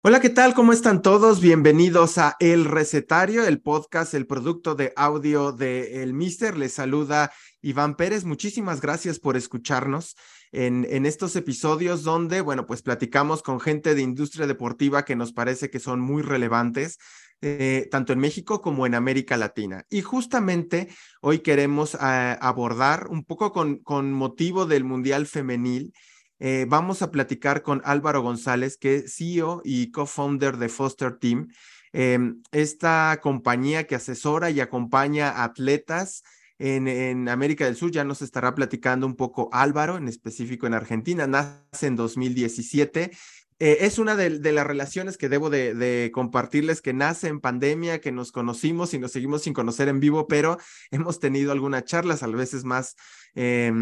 Hola, ¿qué tal? ¿Cómo están todos? Bienvenidos a El Recetario, el podcast, el producto de audio de El Mister. Les saluda Iván Pérez. Muchísimas gracias por escucharnos en, en estos episodios donde, bueno, pues platicamos con gente de industria deportiva que nos parece que son muy relevantes. Eh, tanto en México como en América Latina. Y justamente hoy queremos eh, abordar un poco con, con motivo del Mundial Femenil eh, vamos a platicar con Álvaro González, que es CEO y co-founder de Foster Team, em, esta compañía que asesora y acompaña atletas en, América del Sur. Ya nos estará platicando un poco Álvaro, en específico en Argentina. Nace en 2017. Eh, es una de, las relaciones que debo de, compartirles que nace en pandemia, que nos conocimos y nos seguimos sin conocer en vivo, pero hemos tenido algunas charlas, a veces más eh,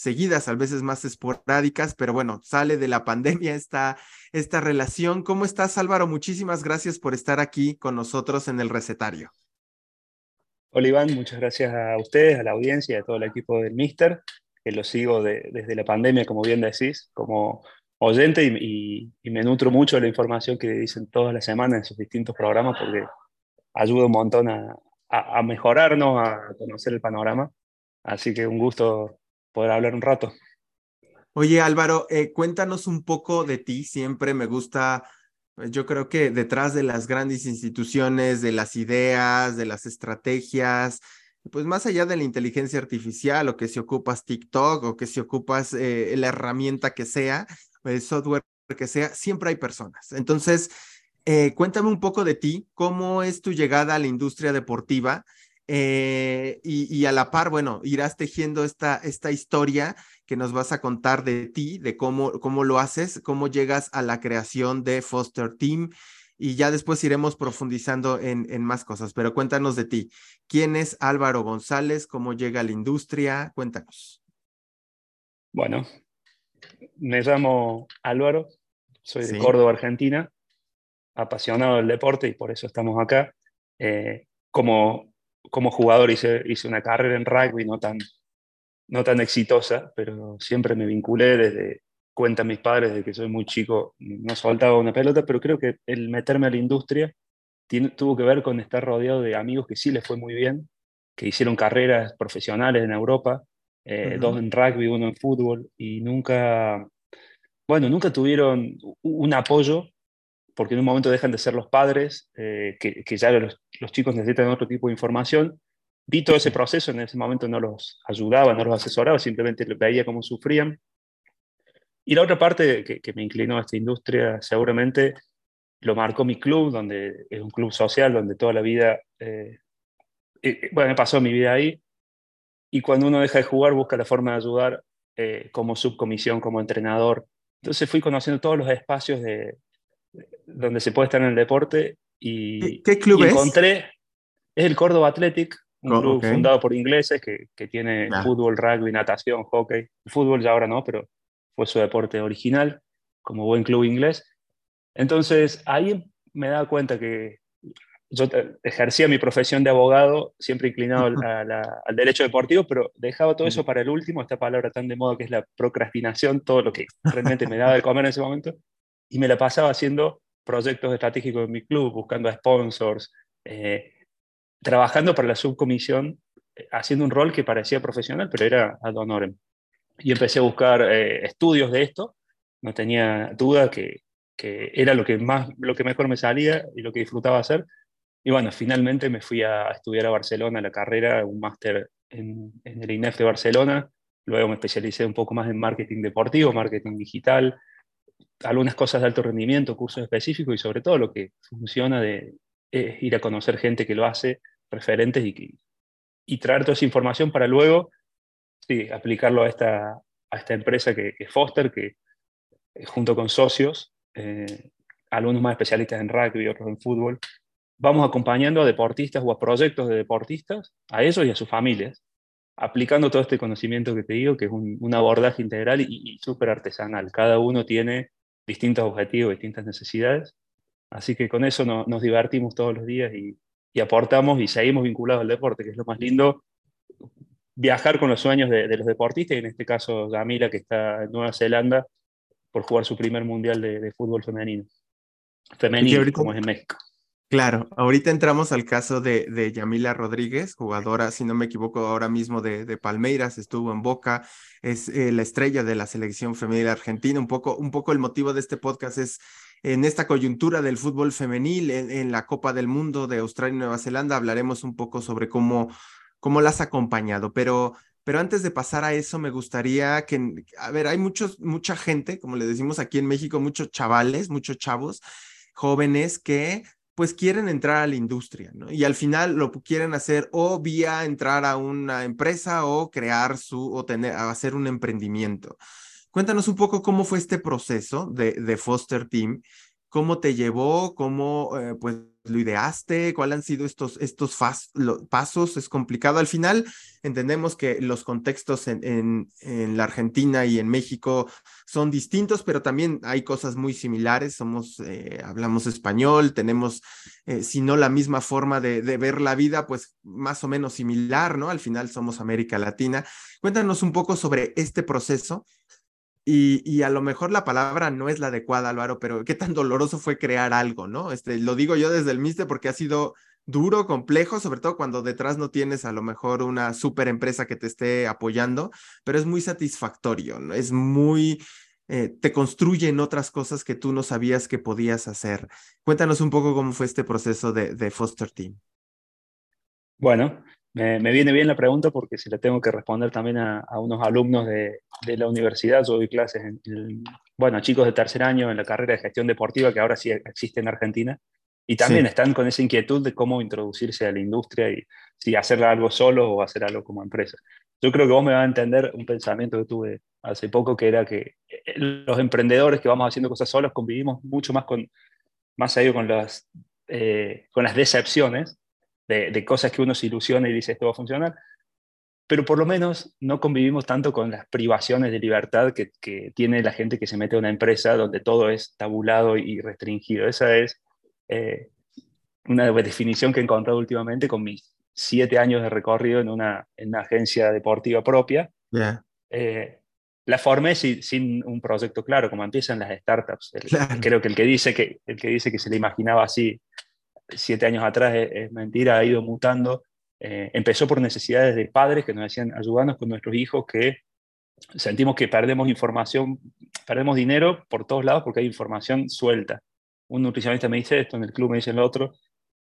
seguidas, a veces más esporádicas, pero bueno, sale de la pandemia esta, esta relación. ¿Cómo estás, Álvaro? Muchísimas gracias por estar aquí con nosotros en el recetario. Hola, Iván, muchas gracias a ustedes, a la audiencia y a todo el equipo del Mister, que lo sigo desde la pandemia, como bien decís, como oyente y, me nutro mucho de la información que dicen todas las semanas en sus distintos programas porque ayuda un montón a, a mejorarnos, a conocer el panorama. Así que un gusto poder hablar un rato. Oye Álvaro, eh, cuéntanos un poco de ti. Siempre me gusta, pues, yo creo que detrás de las grandes instituciones, de las ideas, de las estrategias, pues más allá de la inteligencia artificial o que si ocupas TikTok o que si ocupas eh, la herramienta que sea, el software que sea, siempre hay personas. Entonces, eh, cuéntame un poco de ti, cómo es tu llegada a la industria deportiva eh, y, a la par, bueno, irás tejiendo esta, esta historia que nos vas a contar de ti, de cómo, cómo lo haces, cómo llegas a la creación de Foster Team y ya después iremos profundizando en, en más cosas, pero cuéntanos de ti. ¿Quién es Álvaro González? ¿Cómo llega a la industria? Cuéntanos. Bueno, me llamo Álvaro, soy de Córdoba, Argentina, apasionado del deporte y por eso estamos acá. Eh, como como jugador hice, hice una carrera en rugby no tan, no tan exitosa, pero siempre me vinculé desde, cuentan mis padres, de que soy muy chico, no soltaba una pelota, pero creo que el meterme a la industria tiene, tuvo que ver con estar rodeado de amigos que sí les fue muy bien, que hicieron carreras profesionales en Europa, eh, dos en rugby, uno en fútbol, y nunca, bueno, nunca tuvieron un apoyo porque en un momento dejan de ser los padres, eh, que, que, ya los, los, chicos necesitan otro tipo de información. Vi todo ese proceso, en ese momento no los ayudaba, no los asesoraba, simplemente veía cómo sufrían. Y la otra parte que, que me inclinó a esta industria seguramente lo marcó mi club, donde es un club social, donde toda la vida, eh, eh, bueno, me pasó mi vida ahí. Y cuando uno deja de jugar, busca la forma de ayudar como subcomisión, como entrenador. Entonces fui conociendo todos los espacios de, donde se puede estar en el deporte. Y, ¿Qué club encontré, es? el Córdoba Athletic, un oh, club fundado por ingleses que, que tiene fútbol, rugby, natación, hockey. Fútbol ya ahora no, pero fue su deporte original, como buen club inglés. Entonces ahí me daba cuenta que yo ejercía mi profesión de abogado, siempre inclinado al derecho deportivo, pero dejaba todo eso para el último, esta palabra tan de moda que es la procrastinación, todo lo que realmente me daba de comer en ese momento, y me la pasaba haciendo proyectos estratégicos en mi club, buscando sponsors, eh, trabajando para la subcomisión, eh, haciendo un rol que parecía profesional, pero era ad honorem. Y empecé a buscar eh, estudios de esto, no tenía duda que, que, era lo que, más, lo que mejor me salía y lo que disfrutaba hacer. Y bueno, finalmente me fui a estudiar a Barcelona la carrera, un máster en, en el INEF de Barcelona, luego me especialicé un poco más en marketing deportivo, marketing digital, algunas cosas de alto rendimiento, cursos específicos y sobre todo lo que funciona de ir a conocer gente que lo hace, referentes y, y traer toda esa información para luego sí, aplicarlo a esta, a esta empresa que, es Foster, que eh, junto con socios, eh, algunos más especialistas en rugby, otros en fútbol, vamos acompañando a deportistas o a proyectos de deportistas, a ellos y a sus familias, aplicando todo este conocimiento que te digo, que es un, abordaje integral y, y súper artesanal. Cada uno tiene distintos objetivos, distintas necesidades. Así que con eso nos divertimos todos los días y, aportamos y seguimos vinculados al deporte, que es lo más lindo, viajar con los sueños de, los deportistas, y en este caso Gamila, que está en Nueva Zelanda por jugar su primer mundial de, fútbol femenino. femenil, como es en México. Claro, ahorita entramos al caso de, de Yamila Rodríguez, jugadora, si no me equivoco, ahora mismo de, de Palmeiras, estuvo en Boca, es eh, la estrella de la selección femenil argentina. Un poco, un poco el motivo de este podcast es en esta coyuntura del fútbol femenil, en, la Copa del Mundo de Australia y Nueva Zelanda, hablaremos un poco sobre cómo, cómo las acompañado, pero pero antes de pasar a eso, me gustaría que, a ver, hay muchos, mucha gente, como le decimos aquí en México, muchos chavales, muchos chavos jóvenes que pues quieren entrar a la industria, ¿no? Y al final lo quieren hacer o vía entrar a una empresa o crear su, o tener, hacer un emprendimiento. Cuéntanos un poco cómo fue este proceso de, de Foster Team, cómo te llevó, cómo, eh, pues, lo ideaste? ¿Cuáles han sido estos, estos pasos? Es complicado. Al final entendemos que los contextos en, en, la Argentina y en México son distintos, pero también hay cosas muy similares. Somos, eh, hablamos español, tenemos, eh, si no la misma forma de, de, ver la vida, pues más o menos similar, ¿no? Al final somos América Latina. Cuéntanos un poco sobre este proceso y, a lo mejor la palabra no es la adecuada, Álvaro, pero qué tan doloroso fue crear algo, ¿no? Este, lo digo yo desde el Mister porque ha sido duro, complejo, sobre todo cuando detrás no tienes a lo mejor una super empresa que te esté apoyando, pero es muy satisfactorio, ¿no? Es muy, eh, te construyen otras cosas que tú no sabías que podías hacer. Cuéntanos un poco cómo fue este proceso de, de Foster Team. Bueno, me, viene bien la pregunta porque si la tengo que responder también a, unos alumnos de, de, la universidad, yo doy clases, en, bueno, a chicos de tercer año en la carrera de gestión deportiva que ahora sí existe en Argentina, y también están con esa inquietud de cómo introducirse a la industria y si hacer algo solo o hacer algo como empresa. Yo creo que vos me vas a entender un pensamiento que tuve hace poco, que era que eh, los emprendedores que vamos haciendo cosas solos convivimos mucho más con, más allá con las, eh, con las decepciones de, cosas que uno se ilusiona y dice esto va a funcionar, pero por lo menos no convivimos tanto con las privaciones de libertad que, tiene la gente que se mete a una empresa donde todo es tabulado y restringido. Esa es eh, una definición que he encontrado últimamente con mis siete años de recorrido en una, en una agencia deportiva propia. Eh, la formé sin, un proyecto claro, como empiezan las startups. Creo que el que, dice que el que dice que se le imaginaba así siete años atrás es, mentira, ha ido mutando. Eh, empezó por necesidades de padres que nos decían, ayudarnos con nuestros hijos, que sentimos que perdemos información, perdemos dinero por todos lados porque hay información suelta. Un nutricionista me dice esto, en el club me dice lo otro,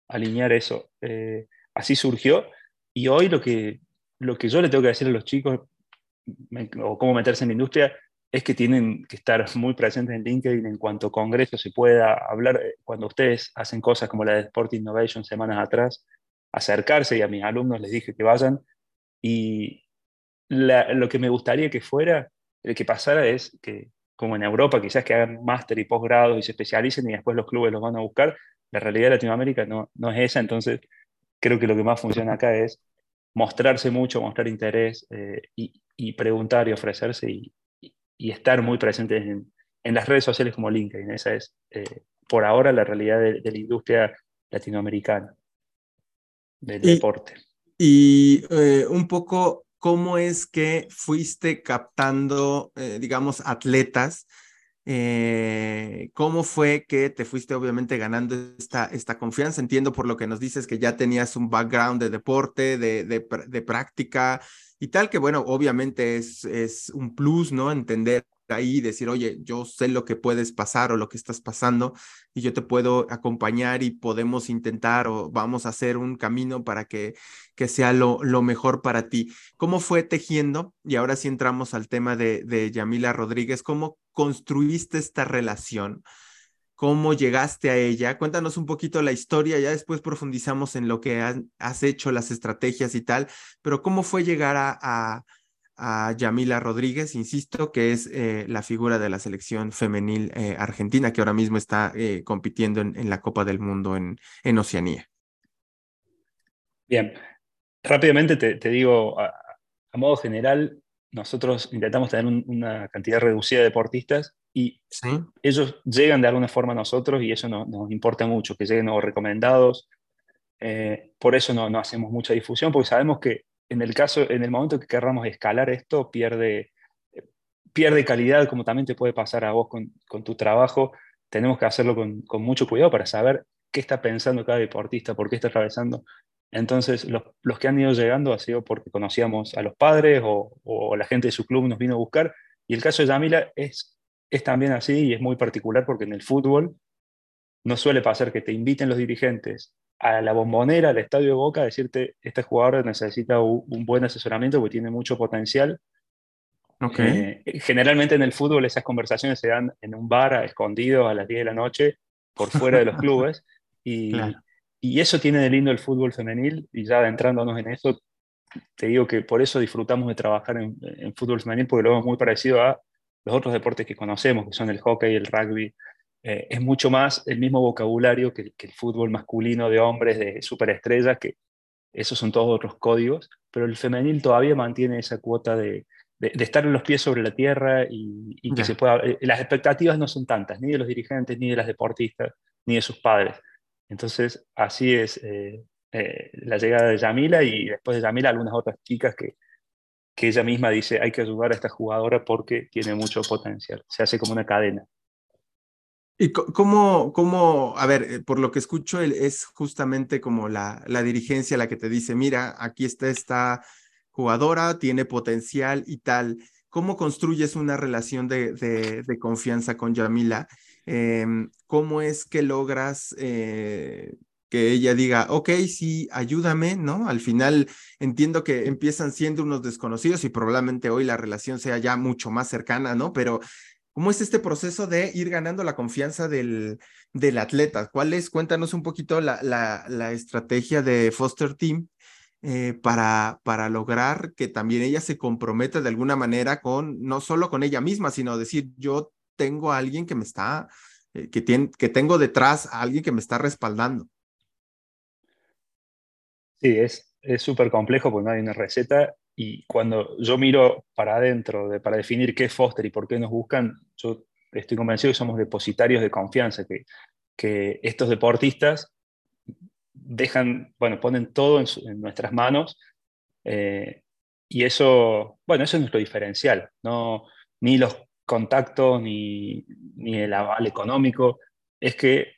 alinear eso. Eh, así surgió y hoy lo que, lo que yo le tengo que decir a los chicos, o cómo meterse en la industria, es que tienen que estar muy presentes en LinkedIn en cuanto congreso se pueda hablar, eh, cuando ustedes hacen cosas como la de Sport Innovation semanas atrás, acercarse y a mis alumnos les dije que vayan. Y lo que me gustaría que fuera, el que pasara es que como en Europa quizás que hagan máster y posgrado y se especialicen y después los clubes los van a buscar, la realidad de Latinoamérica no, no es esa, entonces creo que lo que más funciona acá es mostrarse mucho, mostrar interés eh, y, preguntar y ofrecerse y estar muy presentes en, en, las redes sociales como LinkedIn. Esa es, eh, por ahora, la realidad de, la industria latinoamericana del deporte. Y eh, un poco, ¿cómo es que fuiste captando, eh, digamos, atletas? ¿Cómo fue que te fuiste obviamente ganando esta, esta confianza? Entiendo por lo que nos dices que ya tenías un background de deporte, de, de, de práctica, y tal que, bueno, obviamente es, es un plus, ¿no? Entender ahí, decir, oye, yo sé lo que puedes pasar o lo que estás pasando y yo te puedo acompañar y podemos intentar o vamos a hacer un camino para que, que sea lo, lo mejor para ti. ¿Cómo fue tejiendo? Y ahora sí entramos al tema de, de Yamila Rodríguez, ¿cómo construiste esta relación? cómo llegaste a ella. Cuéntanos un poquito la historia, ya después profundizamos en lo que has, hecho, las estrategias y tal, pero cómo fue llegar a, Yamila Rodríguez, insisto, que es eh, la figura de la selección femenil eh, argentina que ahora mismo está eh, compitiendo en, la Copa del Mundo en, en Oceanía. Bien, rápidamente te, digo, a, modo general, nosotros intentamos tener una cantidad reducida de deportistas y ellos llegan de alguna forma a nosotros y eso nos importa mucho, que lleguen o recomendados. Eh, por eso no, no, hacemos mucha difusión, porque sabemos que en el caso, en el momento que querramos escalar esto, pierde, pierde calidad, como también te puede pasar a vos con, con tu trabajo. tenemos que hacerlo con, con, mucho cuidado para saber qué está pensando cada deportista, por qué está atravesando. Entonces, los, los que han ido llegando ha sido porque conocíamos a los padres o, o, la gente de su club nos vino a buscar. Y el caso de Yamila es, es también así y es muy particular porque en el fútbol no suele pasar que te inviten los dirigentes a la bombonera, al estadio de Boca, a decirte, este jugador necesita un, buen asesoramiento porque tiene mucho potencial. Okay. Eh, generalmente en el fútbol esas conversaciones se dan en un bar, a escondido, a las 10 de la noche, por fuera de los clubes. Y, y eso tiene de lindo el fútbol femenil, y ya adentrándonos en eso, te digo que por eso disfrutamos de trabajar en, en fútbol femenil, porque lo vemos muy parecido a los otros deportes que conocemos, que son el hockey, el rugby, eh, es mucho más el mismo vocabulario que, el fútbol masculino de hombres, de superestrellas, que esos son todos otros códigos, pero el femenil todavía mantiene esa cuota de, de, estar en los pies sobre la tierra y, que se pueda... Eh, las expectativas no son tantas, ni de los dirigentes, ni de las deportistas, ni de sus padres. Entonces, así es eh, la llegada de Yamila y después de Yamila algunas otras chicas que, que ella misma dice hay que ayudar a esta jugadora porque tiene mucho potencial. Se hace como una cadena. ¿Y cómo, cómo, a ver, eh, por lo que escucho, es justamente como la, la dirigencia la que te dice, mira, aquí está esta jugadora, tiene potencial y tal. ¿Cómo construyes una relación de, de, confianza con Yamila? Em, ¿Cómo es que logras eh, que ella diga, ok, sí, ayúdame, ¿no? Al final entiendo que empiezan siendo unos desconocidos y probablemente hoy la relación sea ya mucho más cercana, ¿no? Pero ¿cómo es este proceso de ir ganando la confianza del, del atleta? ¿Cuál es, cuéntanos un poquito la, la, estrategia de Foster Team eh, para, para lograr que también ella se comprometa de alguna manera con, no solo con ella misma, sino decir, yo tengo a alguien que me está, eh, que, tiene, que tengo detrás a alguien que me está respaldando. Sí, es súper complejo porque no hay una receta y cuando yo miro para adentro de, para definir qué es Foster y por qué nos buscan, yo estoy convencido que somos depositarios de confianza, que, que estos deportistas dejan, bueno, ponen todo en, nuestras manos eh, y eso, bueno, eso es nuestro diferencial, no, ni los contactos ni, ni el aval económico, es que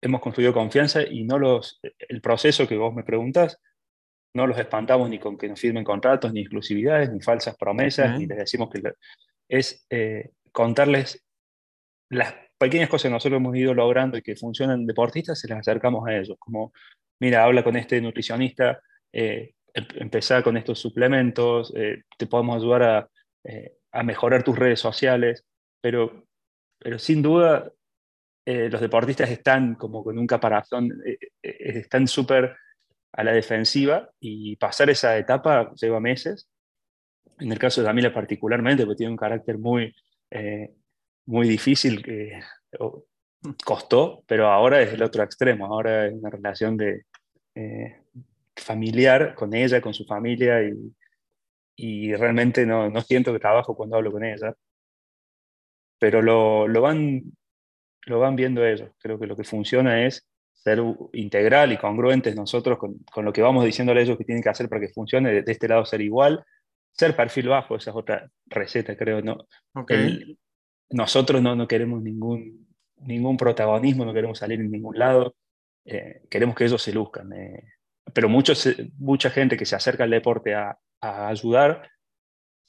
hemos construido confianza y no los, el proceso que vos me preguntas, no los espantamos ni con que nos firmen contratos, ni exclusividades, ni falsas promesas, ni les decimos que es eh, contarles las pequeñas cosas que nosotros hemos ido logrando y que funcionan deportistas, se las acercamos a ellos, como, mira, habla con este nutricionista, eh, em, empezar con estos suplementos, eh, te podemos ayudar a, a, mejorar tus redes sociales, pero, pero sin duda eh, los deportistas están como con un caparazón, eh, eh, están súper a la defensiva y pasar esa etapa lleva meses. En el caso de Damila particularmente, porque tiene un carácter muy, muy difícil, que costó, pero ahora es el otro extremo, ahora es una relación de, familiar con ella, con su familia y, y realmente no, no, siento que trabajo cuando hablo con ella, pero lo, lo van lo van viendo ellos. Creo que lo que funciona es ser integral y congruentes nosotros con, con lo que vamos diciéndole a ellos que tienen que hacer para que funcione, de, este lado ser igual, ser perfil bajo, esa es otra receta, creo. ¿no? nosotros no, no queremos ningún, ningún protagonismo, no queremos salir en ningún lado, eh, queremos que ellos se luzcan. Eh. pero muchos, mucha gente que se acerca al deporte a, a ayudar,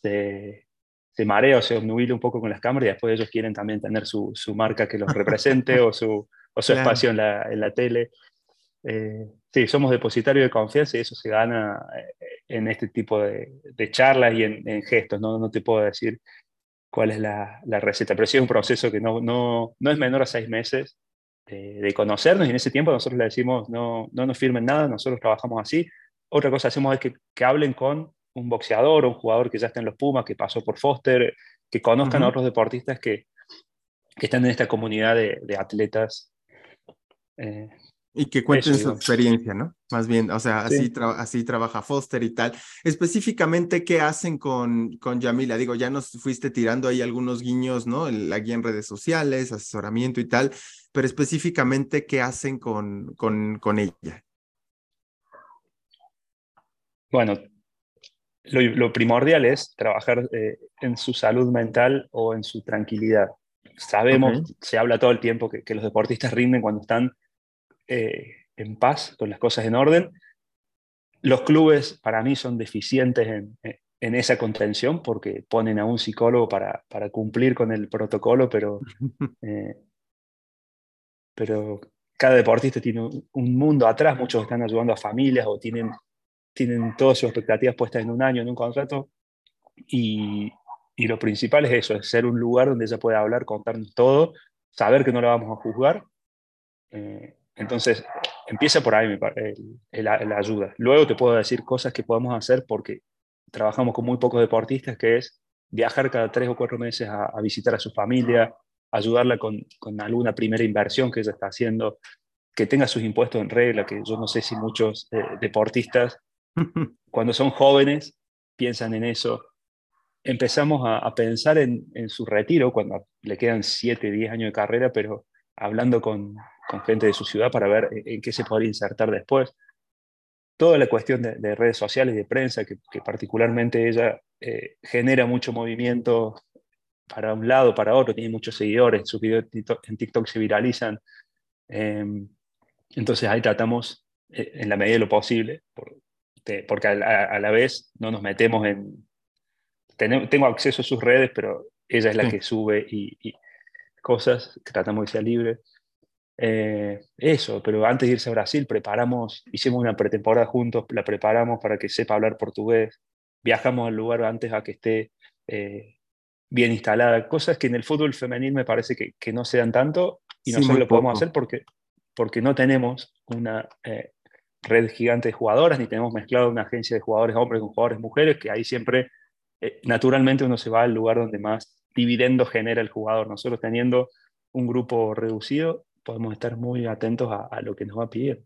se, se marea o se obnubila un poco con las cámaras y después ellos quieren también tener su, su marca que los represente o su, o su espacio en la, en la tele. Eh, sí, somos depositarios de confianza y eso se gana eh, en este tipo de, de charlas y en, gestos. ¿no? no te puedo decir cuál es la, la, receta, pero sí es un proceso que no, no, no es menor a seis meses de, de, conocernos y en ese tiempo nosotros le decimos no, no nos firmen nada, nosotros trabajamos así. Otra cosa hacemos es que, que hablen con un boxeador o un jugador que ya está en los Pumas, que pasó por Foster, que conozcan a otros deportistas que, que, están en esta comunidad de, de atletas. Eh, y que cuenten su experiencia, ¿no? Más bien, o sea, así, así trabaja Foster y tal. Específicamente, ¿qué hacen con, con Yamila? Digo, ya nos fuiste tirando ahí algunos guiños, ¿no? La guía en redes sociales, asesoramiento y tal, pero específicamente, ¿qué hacen con, con, con ella? Bueno, lo, primordial es trabajar eh, en su salud mental o en su tranquilidad. sabemos, se habla todo el tiempo que, los deportistas rinden cuando están eh, en paz, con las cosas en orden. Los clubes para mí son deficientes en, en esa contención porque ponen a un psicólogo para, para cumplir con el protocolo, pero, eh, pero cada deportista tiene un mundo atrás, muchos están ayudando a familias o tienen, tienen todas sus expectativas puestas en un año, en un contrato, y, y lo principal es eso, es ser un lugar donde ella pueda hablar, contarnos todo, saber que no la vamos a juzgar. Eh, entonces, empieza por ahí la ayuda. Luego te puedo decir cosas que podemos hacer porque trabajamos con muy pocos deportistas, que es viajar cada tres o cuatro meses a, visitar a su familia, ayudarla con, con, alguna primera inversión que ella está haciendo, que tenga sus impuestos en regla, que yo no sé si muchos eh, deportistas, cuando son jóvenes, piensan en eso. Empezamos a, pensar en, en, su retiro, cuando le quedan siete, diez años de carrera, pero hablando con, con gente de su ciudad para ver en qué se podría insertar después toda la cuestión de, redes sociales de prensa, que, particularmente ella eh, genera mucho movimiento para un lado, para otro, tiene muchos seguidores, sus videos en TikTok se viralizan. Em, entonces ahí tratamos, eh, en la medida de lo posible, porque a, la vez no nos metemos en... tengo acceso a sus redes, pero ella es la que sube y, y, cosas tratamos de ser libre. Eh, eso, pero antes de irse a Brasil preparamos, hicimos una pretemporada juntos, la preparamos para que sepa hablar portugués, viajamos al lugar antes a que esté eh, bien instalada, cosas que en el fútbol femenil me parece que, que no se dan tanto y nosotros lo podemos hacer porque, porque no tenemos una eh, red gigante de jugadoras, ni tenemos mezclado una agencia de jugadores hombres con jugadores mujeres, que ahí siempre naturalmente uno se va al lugar donde más dividendo genera el jugador. Nosotros teniendo un grupo reducido, podemos estar muy atentos a, lo que nos va a pedir.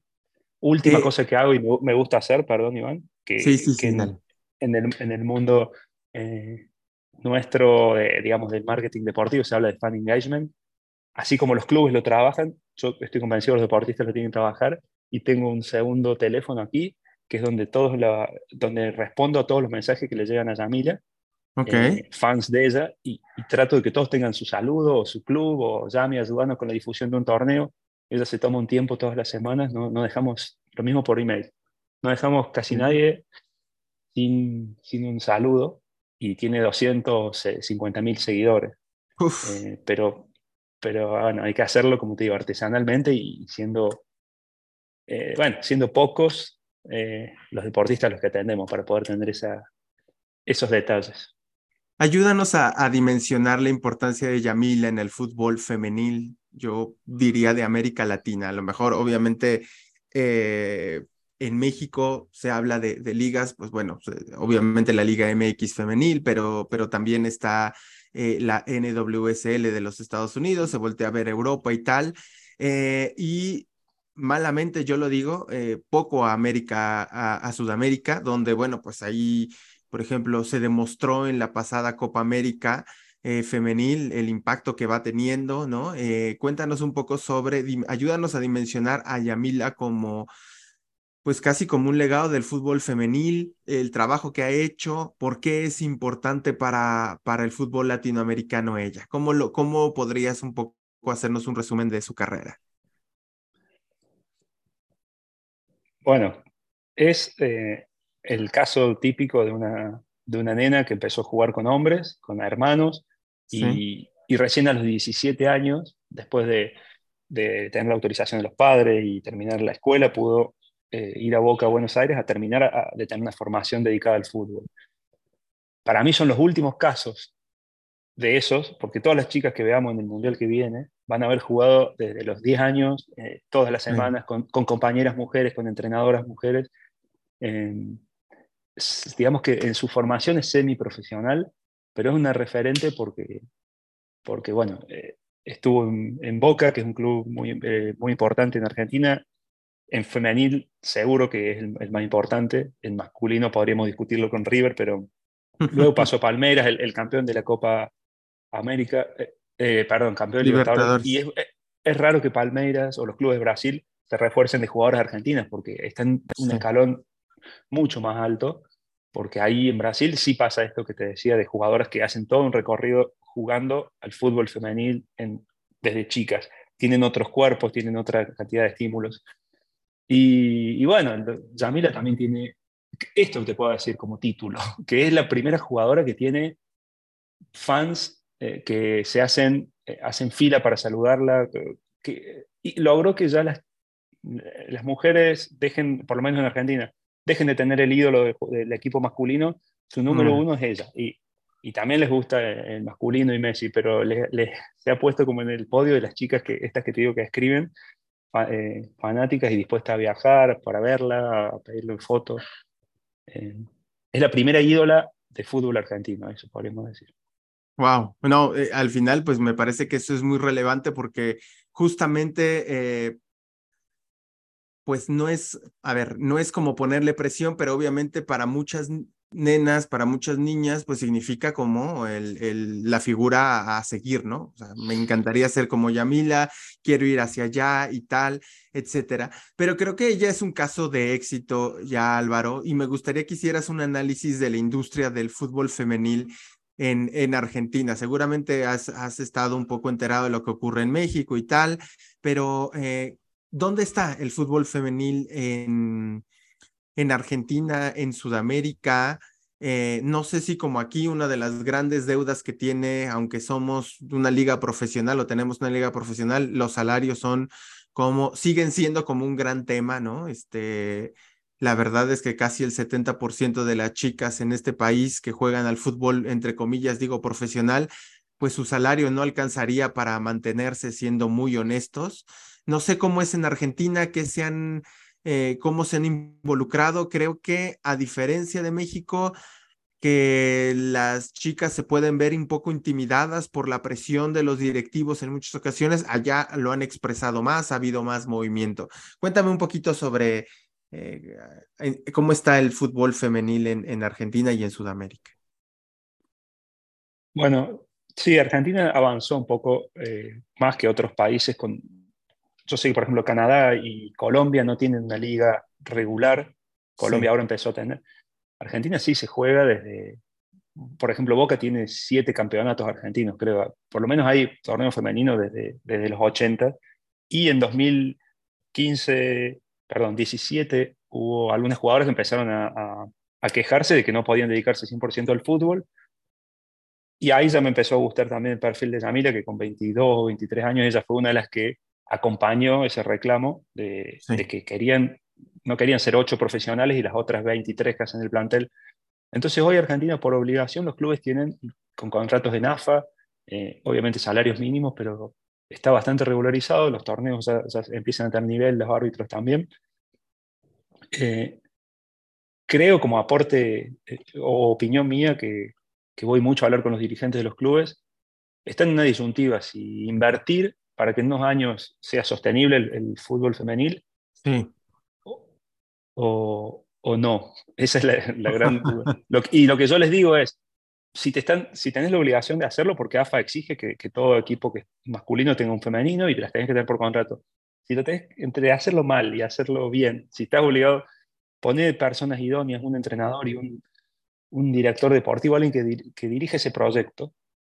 Última eh, cosa que hago y me, gusta hacer, perdón Iván, que, en, el, en, el, mundo eh, nuestro, digamos, del marketing deportivo se habla de fan engagement, así como los clubes lo trabajan, yo estoy convencido que los deportistas lo tienen que trabajar. Y tengo un segundo teléfono aquí, que es donde, todos la, donde respondo a todos los mensajes que le llegan a Yamila eh, fans de ella, y, trato de que todos tengan su saludo o su club o llame ayudando con la difusión de un torneo. Ella se toma un tiempo todas las semanas, no, no dejamos lo mismo por email. No dejamos casi nadie sin, sin un saludo y tiene 250 mil seguidores. Eh, pero, pero bueno, hay que hacerlo, como te digo, artesanalmente y siendo, eh, bueno, siendo pocos los deportistas los que atendemos para poder tener esa, esos detalles. Ayúdanos a, dimensionar la importancia de Yamila en el fútbol femenil, yo diría de América Latina. A lo mejor, obviamente, eh, en México se habla de, ligas, pues bueno, obviamente la Liga MX femenil, pero, pero también está eh, la NWSL de los Estados Unidos, se voltea a ver Europa y tal. Eh, y malamente yo lo digo, poco a América, a, Sudamérica, donde, bueno, pues ahí por ejemplo, se demostró en la pasada Copa América eh, femenil el impacto que va teniendo, ¿no? Eh, cuéntanos un poco sobre, ayúdanos a dimensionar a Yamila como, pues casi como un legado del fútbol femenil, el trabajo que ha hecho, por qué es importante para, para el fútbol latinoamericano ella. ¿Cómo, lo, ¿Cómo podrías un poco hacernos un resumen de su carrera? Bueno, es eh, el caso típico de una, de una nena que empezó a jugar con hombres, con hermanos, y, y, recién a los 17 años, después de, de, tener la autorización de los padres y terminar la escuela, pudo eh, ir a Boca a Buenos Aires a terminar de tener una formación dedicada al fútbol. Para mí son los últimos casos de esos, porque todas las chicas que veamos en el Mundial que viene van a haber jugado desde los 10 años, eh, todas las semanas, con, con, compañeras mujeres, con entrenadoras mujeres digamos que en su formación es semiprofesional, pero es una referente porque, porque bueno, eh, estuvo en, Boca, que es un club muy, eh, muy importante en Argentina. En femenil seguro que es el, más importante. En masculino podríamos discutirlo con River, pero luego pasó Palmeiras, el, campeón de la Copa América, eh, perdón, campeón de Libertadores. Y es, es, raro que Palmeiras o los clubes de Brasil se refuercen de jugadores argentinas porque están en un escalón mucho más alto, porque ahí en Brasil sí pasa esto que te decía de jugadores que hacen todo un recorrido jugando al fútbol femenil en, desde chicas. Tienen otros cuerpos, tienen otra cantidad de estímulos. Y, bueno, Yamila también tiene, esto te puedo decir como título, que es la primera jugadora que tiene fans eh, que se hacen, eh, hacen fila para saludarla, que, y logró que ya las, las mujeres dejen, por lo menos en Argentina, dejen de tener el ídolo del equipo masculino, su número mm. uno es ella. Y, y, también les gusta el masculino y Messi, pero se ha puesto como en el podio de las chicas que estas que te digo que escriben, eh, fanáticas y dispuestas a viajar para verla, a pedirle fotos. Eh, es la primera ídola de fútbol argentino, eso podríamos decir. Wow, bueno, eh, al final pues me parece que eso es muy relevante porque justamente pues no es, a ver, no es como ponerle presión, pero obviamente para muchas nenas, para muchas niñas, pues significa como el, el, la figura a, seguir, ¿no? O sea, me encantaría ser como Yamila, quiero ir hacia allá y tal, etcétera. Pero creo que ella es un caso de éxito ya, Álvaro, y me gustaría que hicieras un análisis de la industria del fútbol femenil en, en Argentina. Seguramente has, has estado un poco enterado de lo que ocurre en México y tal, pero eh, ¿dónde está el fútbol femenil en, en Argentina, en Sudamérica? Eh, no sé si como aquí una de las grandes deudas que tiene, aunque somos una liga profesional o tenemos una liga profesional, los salarios son como, siguen siendo como un gran tema, ¿no? Este, la verdad es que casi el 70% de las chicas en este país que juegan al fútbol, entre comillas, digo profesional, pues su salario no alcanzaría para mantenerse siendo muy honestos. No sé cómo es en Argentina, que se han, eh, cómo se han involucrado. Creo que a diferencia de México, que las chicas se pueden ver un poco intimidadas por la presión de los directivos en muchas ocasiones, allá lo han expresado más, ha habido más movimiento. Cuéntame un poquito sobre eh, cómo está el fútbol femenil en, en Argentina y en Sudamérica. Bueno, sí, Argentina avanzó un poco eh, más que otros países con yo sé que, por ejemplo, Canadá y Colombia no tienen una liga regular. Colombia ahora empezó a tener. Argentina sí se juega desde, por ejemplo, Boca tiene siete campeonatos argentinos, creo. Por lo menos hay torneos femeninos desde, desde los 80. Y en 2015, perdón, 17, hubo algunos jugadores que empezaron a, a quejarse de que no podían dedicarse 100% al fútbol. Y ahí ya me empezó a gustar también el perfil de Yamila, que con 22 o 23 años ella fue una de las que acompañó ese reclamo de, que querían, no querían ser ocho profesionales y las otras 23 que hacen el plantel. Entonces hoy Argentina, por obligación, los clubes tienen con contratos de NAFA, eh, obviamente salarios mínimos, pero está bastante regularizado, los torneos ya, empiezan a tener nivel, los árbitros también. Eh, creo como aporte eh, o opinión mía que, que voy mucho a hablar con los dirigentes de los clubes, está en una disyuntiva, si invertir para que en unos años sea sostenible el, fútbol femenil sí. o, o, no. Esa es la, gran duda. y lo que yo les digo es, si, te están, si tenés la obligación de hacerlo, porque AFA exige que, que, todo equipo que masculino tenga un femenino y te las tenés que tener por contrato. Si lo tenés entre hacerlo mal y hacerlo bien, si estás obligado, poner personas idóneas, un entrenador y un, un director deportivo, alguien que, que dirige ese proyecto,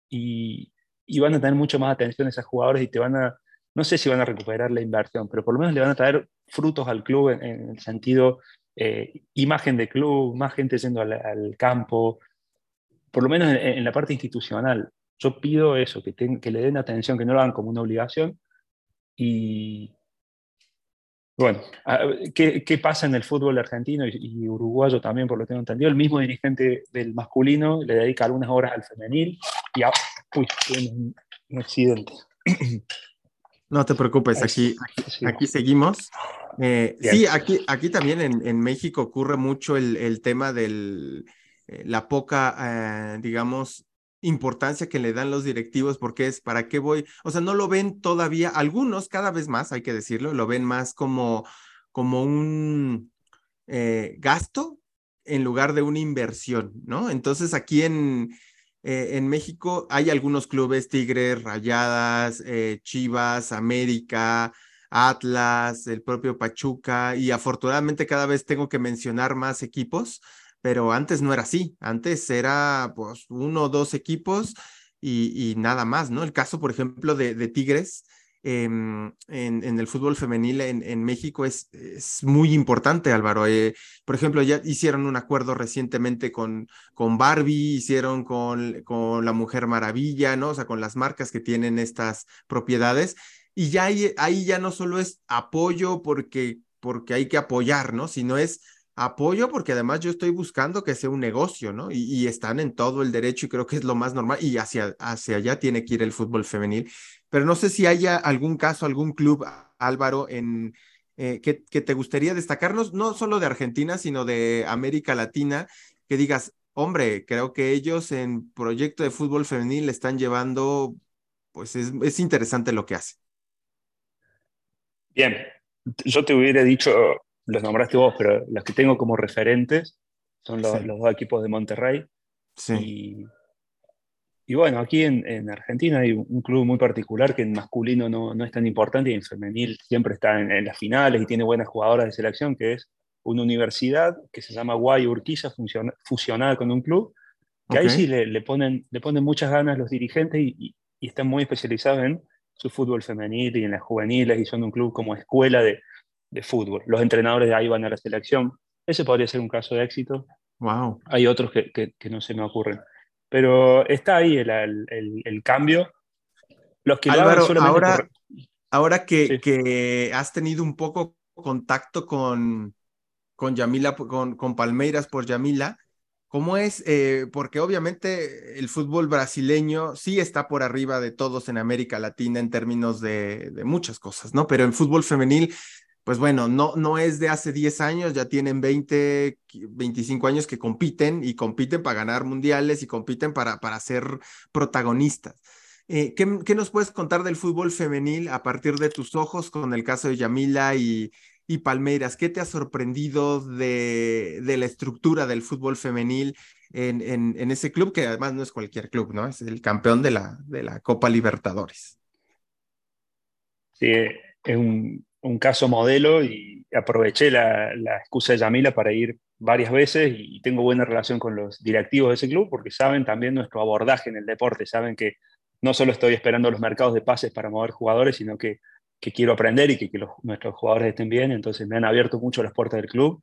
y, y van a tener mucho más atención a esos jugadores y te van a, no sé si van a recuperar la inversión, pero por lo menos le van a traer frutos al club en, el sentido eh, imagen de club, más gente yendo al, campo, por lo menos en, la parte institucional. Yo pido eso, que, que le den atención, que no lo hagan como una obligación. Y bueno, ¿qué, ¿qué, pasa en el fútbol argentino y, uruguayo también, por lo que tengo entendido? El mismo dirigente del masculino le dedica algunas horas al femenil y a, Uy, un, accidente. No te preocupes, aquí, aquí, seguimos. Eh, sí, aquí, aquí también en, México ocurre mucho el, tema de eh, la poca, eh, digamos, importancia que le dan los directivos porque es para qué voy, o sea, no lo ven todavía, algunos cada vez más, hay que decirlo, lo ven más como, como un gasto en lugar de una inversión, ¿no? Entonces aquí en, eh, en México hay algunos clubes, Tigres, Rayadas, eh, Chivas, América, Atlas, el propio Pachuca, y afortunadamente cada vez tengo que mencionar más equipos, pero antes no era así, antes era pues uno o dos equipos y, nada más, ¿no? El caso, por ejemplo, de, de Tigres em, en, en, el fútbol femenil en, en México es, es, muy importante, Álvaro. Eh, por ejemplo, ya hicieron un acuerdo recientemente con, con Barbie, hicieron con, con la Mujer Maravilla, ¿no? O sea, con las marcas que tienen estas propiedades. Y ya ahí, ahí ya no solo es apoyo porque, porque hay que apoyar, ¿no? Sino es apoyo porque además yo estoy buscando que sea un negocio, ¿no? Y, están en todo el derecho y creo que es lo más normal y hacia, hacia allá tiene que ir el fútbol femenil. Pero no sé si haya algún caso, algún club, Álvaro, en eh, que, que, te gustaría destacarnos, no solo de Argentina, sino de América Latina, que digas, hombre, creo que ellos en proyecto de fútbol femenil están llevando, pues es, es interesante lo que hacen. Bien, yo te hubiera dicho los nombraste vos, pero los que tengo como referentes son los, dos equipos de Monterrey. Sí. Y, bueno, aquí en, Argentina hay un club muy particular que en masculino no, no es tan importante y en femenil siempre está en, las finales y tiene buenas jugadoras de selección, que es una universidad que se llama Guay Urquiza, fusionada con un club, que ahí sí le, ponen, le ponen muchas ganas los dirigentes y, y están muy especializados en su fútbol femenil y en las juveniles y son un club como escuela de, de fútbol. Los entrenadores de ahí van a la selección. Ese podría ser un caso de éxito. Wow. Hay otros que, que, no se me ocurren. Pero está ahí el, el, el, cambio. Los que Álvaro, ahora, ahora que, que has tenido un poco contacto con, con Yamila, con, con Palmeiras por Yamila, ¿Cómo es? Eh, porque obviamente el fútbol brasileño sí está por arriba de todos en América Latina en términos de, de, muchas cosas, ¿no? Pero en fútbol femenil pues bueno, no, no es de hace 10 años, ya tienen 20, 25 años que compiten y compiten para ganar mundiales y compiten para, para ser protagonistas. Eh, ¿qué, ¿qué, nos puedes contar del fútbol femenil a partir de tus ojos con el caso de Yamila y, y Palmeiras? ¿Qué te ha sorprendido de, de la estructura del fútbol femenil en, en, en, ese club, que además no es cualquier club, ¿no? Es el campeón de la, de la Copa Libertadores. Sí, es un, un caso modelo y aproveché la, excusa de Yamila para ir varias veces y tengo buena relación con los directivos de ese club porque saben también nuestro abordaje en el deporte, saben que no solo estoy esperando los mercados de pases para mover jugadores, sino que, que quiero aprender y que, que nuestros jugadores estén bien, entonces me han abierto mucho las puertas del club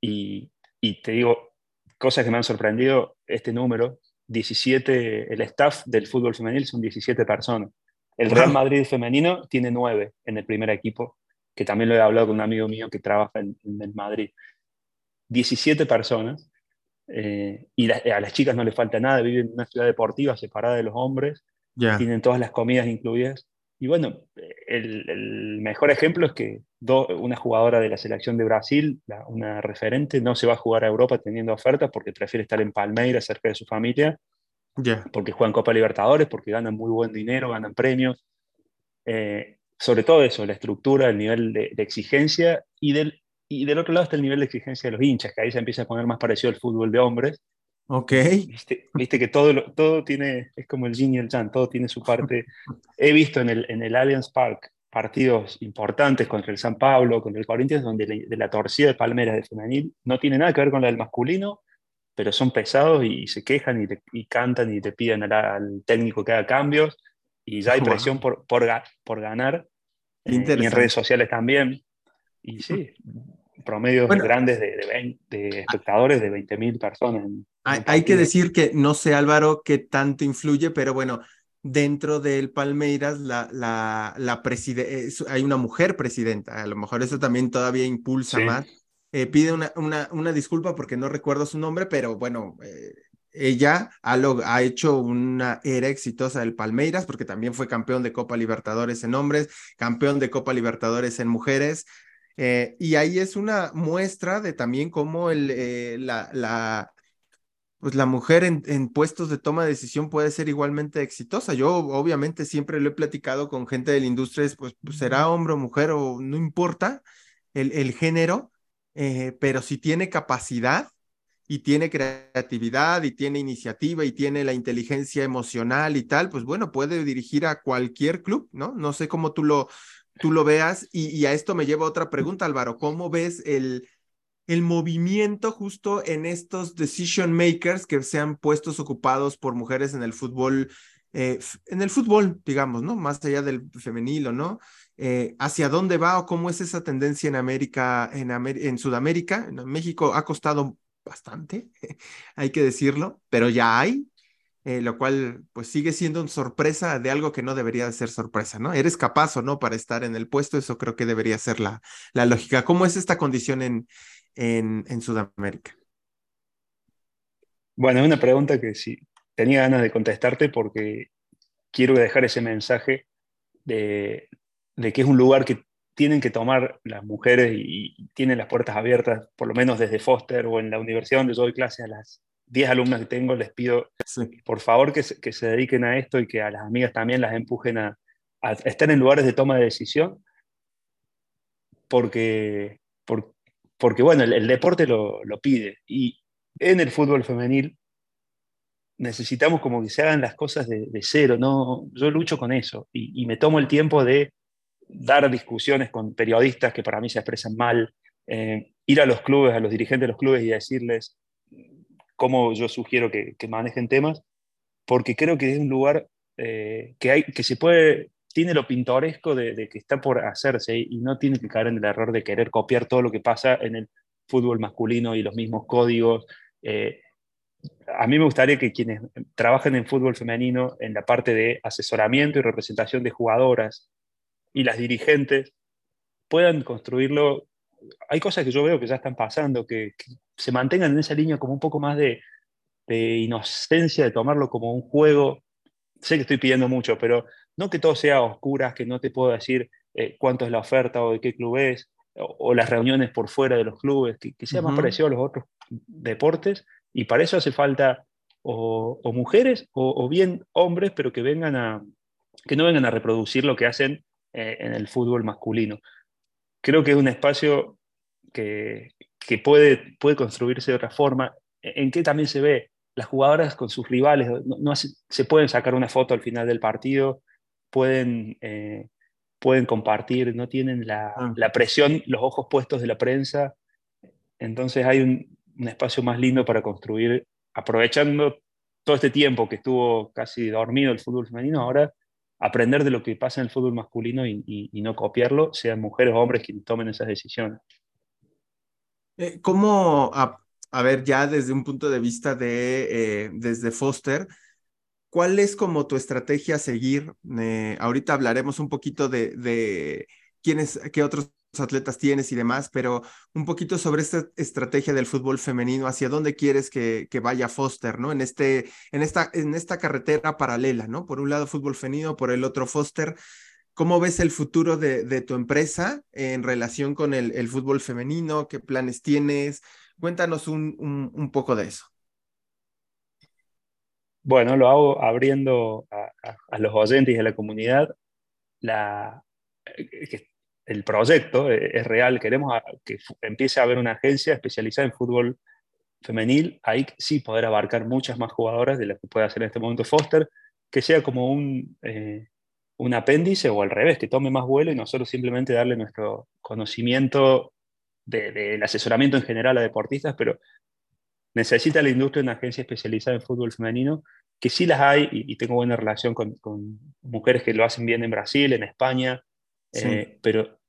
y, y te digo, cosas que me han sorprendido, este número, 17, el staff del fútbol femenil son 17 personas. El Real Madrid femenino tiene 9 en el primer equipo que también lo he hablado con un amigo mío que trabaja en, Madrid. 17 personas, eh, y a las chicas no les falta nada, viven en una ciudad deportiva separada de los hombres, tienen todas las comidas incluidas. Y bueno, el, mejor ejemplo es que una jugadora de la selección de Brasil, una referente, no se va a jugar a Europa teniendo ofertas porque prefiere estar en Palmeiras, cerca de su familia, porque juegan Copa Libertadores, porque ganan muy buen dinero, ganan premios. Eh, sobre todo eso, la estructura, el nivel de, exigencia y del, y del otro lado está el nivel de exigencia de los hinchas, que ahí se empieza a poner más parecido al fútbol de hombres. Ok. Viste, que todo, todo tiene, es como el yin y el yang, todo tiene su parte. He visto en el, en el Allianz Park partidos importantes contra el San Pablo, contra el Corinthians, donde de la torcida de Palmeras de femenil no tiene nada que ver con la del masculino, pero son pesados y, se quejan y, y, cantan y te piden al, técnico que haga cambios y ya hay presión por, por, por ganar. Eh, y en redes sociales también. Y sí, promedios grandes de, de, espectadores de 20.000 personas. hay, que decir que no sé, Álvaro, qué tanto influye, pero bueno, dentro del Palmeiras la, la, la hay una mujer presidenta, a lo mejor eso también todavía impulsa más. Eh, pide una, una, una, disculpa porque no recuerdo su nombre, pero bueno, eh, ella ha, ha, hecho una era exitosa del Palmeiras porque también fue campeón de Copa Libertadores en hombres, campeón de Copa Libertadores en mujeres. Eh, y ahí es una muestra de también cómo el, eh, la, la, pues la mujer en, en, puestos de toma de decisión puede ser igualmente exitosa. Yo obviamente siempre lo he platicado con gente de la industria, pues, pues será hombre o mujer o no importa el, el género, eh, pero si tiene capacidad, y tiene creatividad y tiene iniciativa y tiene la inteligencia emocional y tal, pues bueno, puede dirigir a cualquier club, ¿no? No sé cómo tú lo, tú lo veas y, a esto me lleva otra pregunta, Álvaro, ¿cómo ves el, el movimiento justo en estos decision makers que sean puestos ocupados por mujeres en el fútbol eh, en el fútbol, digamos, ¿no? Más allá del femenil o no, eh, hacia dónde va o cómo es esa tendencia en América, en, en Sudamérica. En México ha costado bastante, hay que decirlo, pero ya hay, eh, lo cual pues sigue siendo una sorpresa de algo que no debería de ser sorpresa, ¿no? Eres capaz o no para estar en el puesto, eso creo que debería ser la, la lógica. ¿Cómo es esta condición en, en, en Sudamérica? Bueno, es una pregunta que sí, tenía ganas de contestarte porque quiero dejar ese mensaje de, que es un lugar que tienen que tomar las mujeres y, tienen las puertas abiertas, por lo menos desde Foster o en la universidad donde yo doy clases a las 10 alumnas que tengo, les pido por favor que se, que se, dediquen a esto y que a las amigas también las empujen a, estar en lugares de toma de decisión, porque, porque, bueno, el, deporte lo, lo, pide. Y en el fútbol femenil necesitamos como que se hagan las cosas de, cero, ¿no? Yo lucho con eso y, me tomo el tiempo de dar discusiones con periodistas que para mí se expresan mal, eh, ir a los clubes, a los dirigentes de los clubes y decirles cómo yo sugiero que, manejen temas, porque creo que es un lugar eh, que, hay, que se puede, tiene lo pintoresco de, que está por hacerse y no tiene que caer en el error de querer copiar todo lo que pasa en el fútbol masculino y los mismos códigos. Eh, a mí me gustaría que quienes trabajen en fútbol femenino, en la parte de asesoramiento y representación de jugadoras y las dirigentes, puedan construirlo. Hay cosas que yo veo que ya están pasando, que, se mantengan en esa línea como un poco más de, inocencia, de tomarlo como un juego. Sé que estoy pidiendo mucho, pero no que todo sea a oscuras, que no te puedo decir eh, cuánto es la oferta o de qué club es, o, las reuniones por fuera de los clubes, que, sea más parecido a los otros deportes y para eso hace falta o, mujeres o, bien hombres, pero que, vengan a, que no vengan a reproducir lo que hacen eh, en el fútbol masculino. Creo que es un espacio que, que puede, puede construirse de otra forma, en que también se ve las jugadoras con sus rivales, no, se pueden sacar una foto al final del partido, pueden, eh, pueden compartir, no tienen la, ah. la, presión, los ojos puestos de la prensa. Entonces hay un, un espacio más lindo para construir, aprovechando todo este tiempo que estuvo casi dormido el fútbol femenino, ahora aprender de lo que pasa en el fútbol masculino y, no copiarlo, sean mujeres o hombres quienes tomen esas decisiones. Eh, ¿Cómo, a, ver, ya desde un punto de vista de, eh, desde Foster, cuál es como tu estrategia a seguir? Eh, ahorita hablaremos un poquito de, de quiénes, qué otros atletas tienes y demás, pero un poquito sobre esta estrategia del fútbol femenino, hacia dónde quieres que, que, vaya Foster, ¿no? En, este, en, esta, en esta carretera paralela, ¿no? Por un lado fútbol femenino, por el otro Foster. ¿Cómo ves el futuro de, tu empresa en relación con el, fútbol femenino? ¿Qué planes tienes? Cuéntanos un, poco de eso. Bueno, lo hago abriendo a, a, los oyentes y a la comunidad la, eh, el proyecto e-, es real, queremos que empiece a haber una agencia especializada en fútbol femenil, ahí sí poder abarcar muchas más jugadoras de las que puede hacer en este momento Foster, que sea como un, eh, un apéndice o al revés, que tome más vuelo y nosotros simplemente darle nuestro conocimiento del asesoramiento en general a deportistas, pero necesita la industria una agencia especializada en fútbol femenino, que sí las hay y, tengo buena relación con, mujeres que lo hacen bien en Brasil, en España, eh, pero,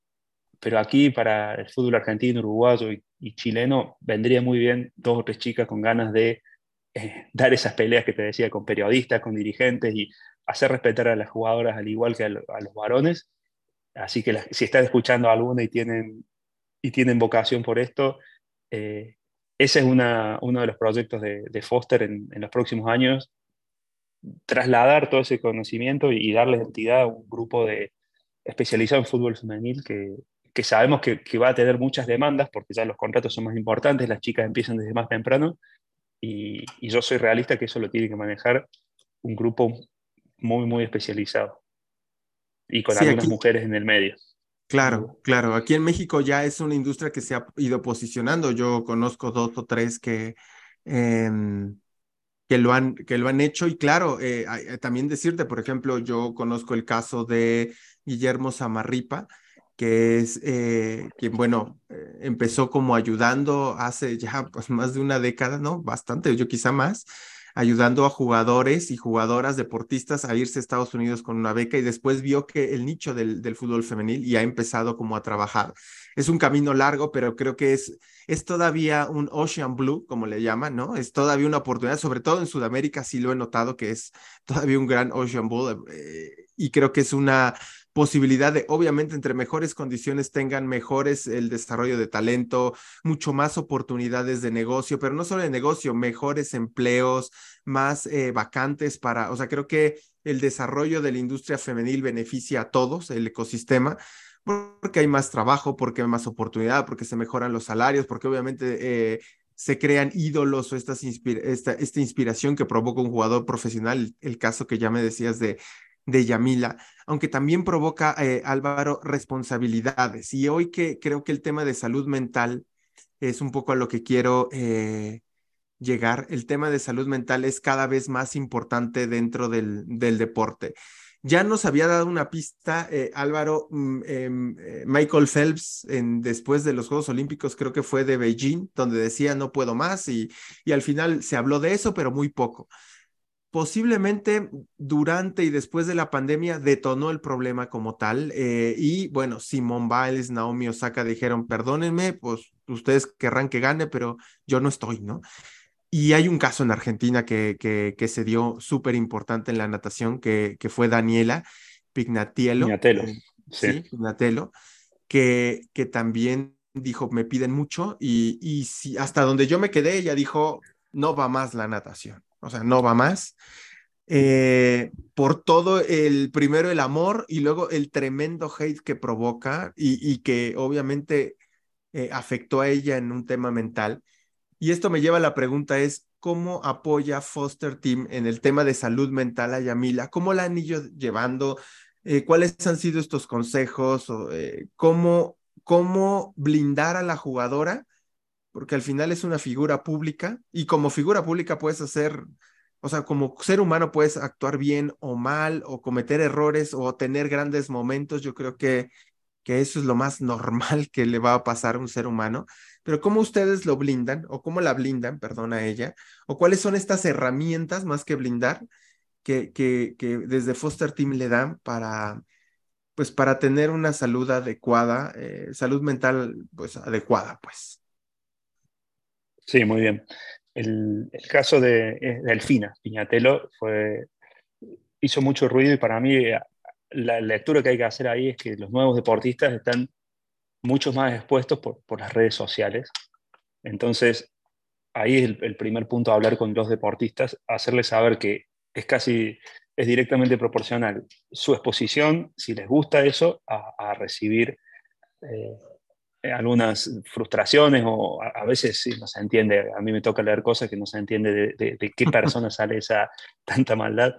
pero aquí para el fútbol argentino, uruguayo y, chileno vendría muy bien dos o tres chicas con ganas de eh, dar esas peleas que te decía con periodistas, con dirigentes y hacer respetar a las jugadoras al igual que a, los varones. Así que si están escuchando alguna y tienen, y tienen vocación por esto, eh, ese es una, uno de los proyectos de, Foster en, en, los próximos años, trasladar todo ese conocimiento y, y darle entidad a un grupo de, especializado en fútbol femenil que, que sabemos que, que, va a tener muchas demandas porque ya los contratos son más importantes, las chicas empiezan desde más temprano y, y yo soy realista que eso lo tiene que manejar un grupo muy, muy especializado y con algunas mujeres en el medio. Claro, claro. Aquí en México ya es una industria que se ha ido posicionando. Yo conozco dos o tres que, eh, que lo han, que lo han hecho. Y claro, eh, también decirte, por ejemplo, yo conozco el caso de Guillermo Samarripa, que es eh, quien, bueno, eh, empezó como ayudando hace ya pues, más de una década, ¿no? Bastante, yo quizá más, ayudando a jugadores y jugadoras deportistas a irse a Estados Unidos con una beca y después vio que el nicho del, del fútbol femenil y ha empezado como a trabajar. Es un camino largo, pero creo que es, es todavía un ocean blue, como le llaman, ¿no? Es todavía una oportunidad, sobre todo en Sudamérica sí lo he notado que es todavía un gran ocean blue eh, y creo que es una posibilidad de, obviamente, entre mejores condiciones tengan mejores el desarrollo de talento, mucho más oportunidades de negocio, pero no solo de negocio, mejores empleos, más eh, vacantes para, o sea, creo que el desarrollo de la industria femenil beneficia a todos, el ecosistema, porque hay más trabajo, porque hay más oportunidad, porque se mejoran los salarios, porque obviamente eh, se crean ídolos o esta, esta inspiración que provoca un jugador profesional, el caso que ya me decías de, de Yamila, aunque también provoca, eh, Álvaro, responsabilidades. Y hoy que creo que el tema de salud mental es un poco a lo que quiero eh, llegar, el tema de salud mental es cada vez más importante dentro del, del deporte. Ya nos había dado una pista, eh, Álvaro, mm, em, Michael Phelps, en, después de los Juegos Olímpicos, creo que fue de Beijing, donde decía no puedo más y, y al final se habló de eso, pero muy poco posiblemente durante y después de la pandemia detonó el problema como tal. Eh, y bueno, Simon Biles, Naomi Osaka dijeron, perdónenme, pues ustedes querrán que gane, pero yo no estoy, ¿no? Y hay un caso en Argentina que, que, que se dio súper importante en la natación, que, que fue Daniela Pignatiello. Pignatello, sí. Pignatello, que, que también dijo, me piden mucho y, y si, hasta donde yo me quedé, ella dijo, no va más la natación o sea, no va más. Eh, por todo el, primero el amor y luego el tremendo hate que provoca y, que obviamente eh, afectó a ella en un tema mental. Y esto me lleva a la pregunta es, ¿cómo apoya Foster Team en el tema de salud mental a Yamila? ¿Cómo la han ido llevando? Eh, ¿Cuáles han sido estos consejos? ¿cómo, ¿Cómo blindar a la jugadora porque al final es una figura pública y como figura pública puedes hacer, o sea, como ser humano puedes actuar bien o mal o cometer errores o tener grandes momentos. Yo creo que, que eso es lo más normal que le va a pasar a un ser humano. Pero ¿cómo ustedes lo blindan o cómo la blindan, perdón, a ella? ¿O cuáles son estas herramientas más que blindar que, que, que desde Foster Team le dan para, pues para tener una salud adecuada, eh, salud mental pues adecuada, pues. Sí, muy bien. El, caso de, Delfina Piñatelo fue, hizo mucho ruido y para mí eh, la lectura que hay que hacer ahí es que los nuevos deportistas están mucho más expuestos por, por las redes sociales. Entonces, ahí es el, primer punto a hablar con los deportistas, hacerles saber que es casi, es directamente proporcional su exposición, si les gusta eso, a, recibir eh, eh, algunas frustraciones o a, veces sí, no se entiende, a mí me toca leer cosas que no se entiende de, qué persona sale esa tanta maldad.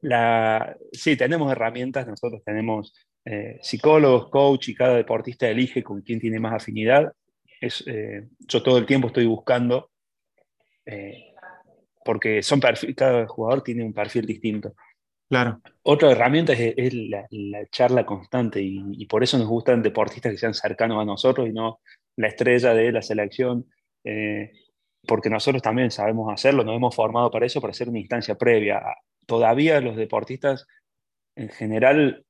La, sí, tenemos herramientas, nosotros tenemos eh, psicólogos, coach y cada deportista elige con quién tiene más afinidad. Es, eh, yo todo el tiempo estoy buscando, porque son cada jugador tiene un perfil distinto. Claro. Otra herramienta es, la, charla constante y, por eso nos gustan deportistas que sean cercanos a nosotros y no la estrella de la selección, eh, porque nosotros también sabemos hacerlo, nos hemos formado para eso, para hacer una instancia previa. Todavía los deportistas en general